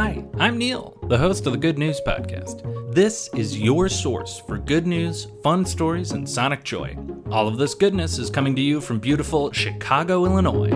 Hi, I'm Neil, the host of the Good News Podcast. This is your source for good news, fun stories, and sonic joy. All of this goodness is coming to you from beautiful Chicago, Illinois.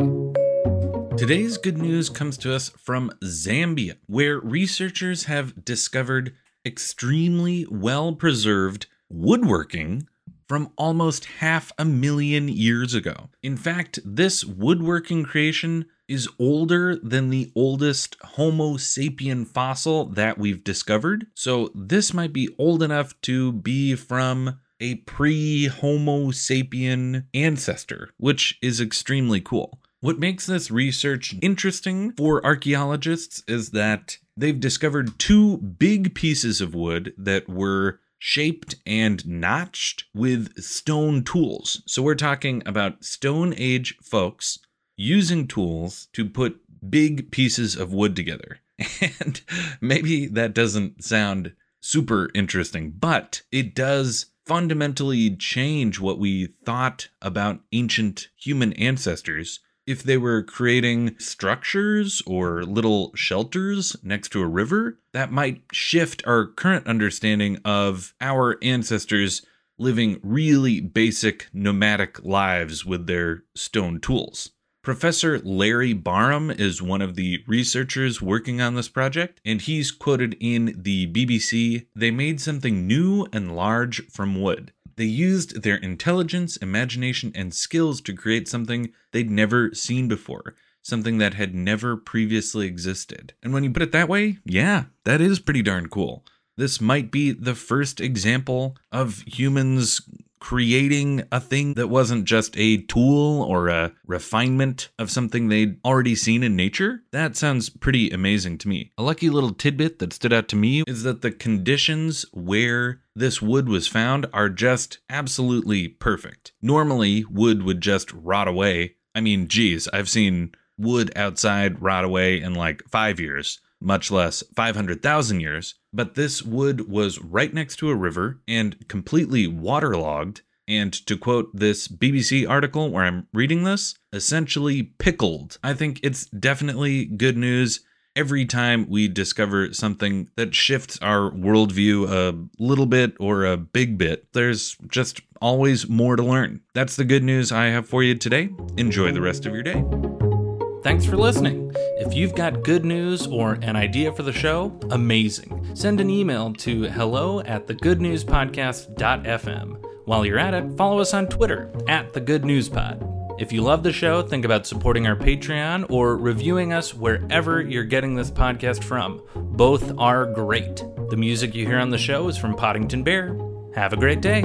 Today's good news comes to us from Zambia, where researchers have discovered extremely well preserved woodworking from almost half a million years ago. In fact, this woodworking creation is older than the oldest Homo sapien fossil that we've discovered. So this might be old enough to be from a pre Homo sapien ancestor, which is extremely cool. What makes this research interesting for archaeologists is that they've discovered two big pieces of wood that were shaped and notched with stone tools. So we're talking about Stone Age folks using tools to put big pieces of wood together. And maybe that doesn't sound super interesting, but it does fundamentally change what we thought about ancient human ancestors if they were creating structures or little shelters next to a river, that might shift our current understanding of our ancestors living really basic nomadic lives with their stone tools. Professor Larry Barham is one of the researchers working on this project, and he's quoted in the BBC They made something new and large from wood. They used their intelligence, imagination, and skills to create something they'd never seen before, something that had never previously existed. And when you put it that way, yeah, that is pretty darn cool. This might be the first example of humans creating a thing that wasn't just a tool or a refinement of something they'd already seen in nature, that sounds pretty amazing to me. A lucky little tidbit that stood out to me is that the conditions where this wood was found are just absolutely perfect. Normally, wood would just rot away. I mean, geez, I've seen wood outside rot away in like five years much less 500,000 years. But this wood was right next to a river and completely waterlogged. And to quote this BBC article where I'm reading this, essentially pickled. I think it's definitely good news every time we discover something that shifts our worldview a little bit or a big bit, there's just always more to learn. That's the good news I have for you today. Enjoy the rest of your day. Thanks for listening. If you've got good news or an idea for the show, amazing. Send an email to hello at thegoodnewspodcast.fm. While you're at it, follow us on Twitter at thegoodnewspod. If you love the show, think about supporting our Patreon or reviewing us wherever you're getting this podcast from. Both are great. The music you hear on the show is from Poddington Bear. Have a great day.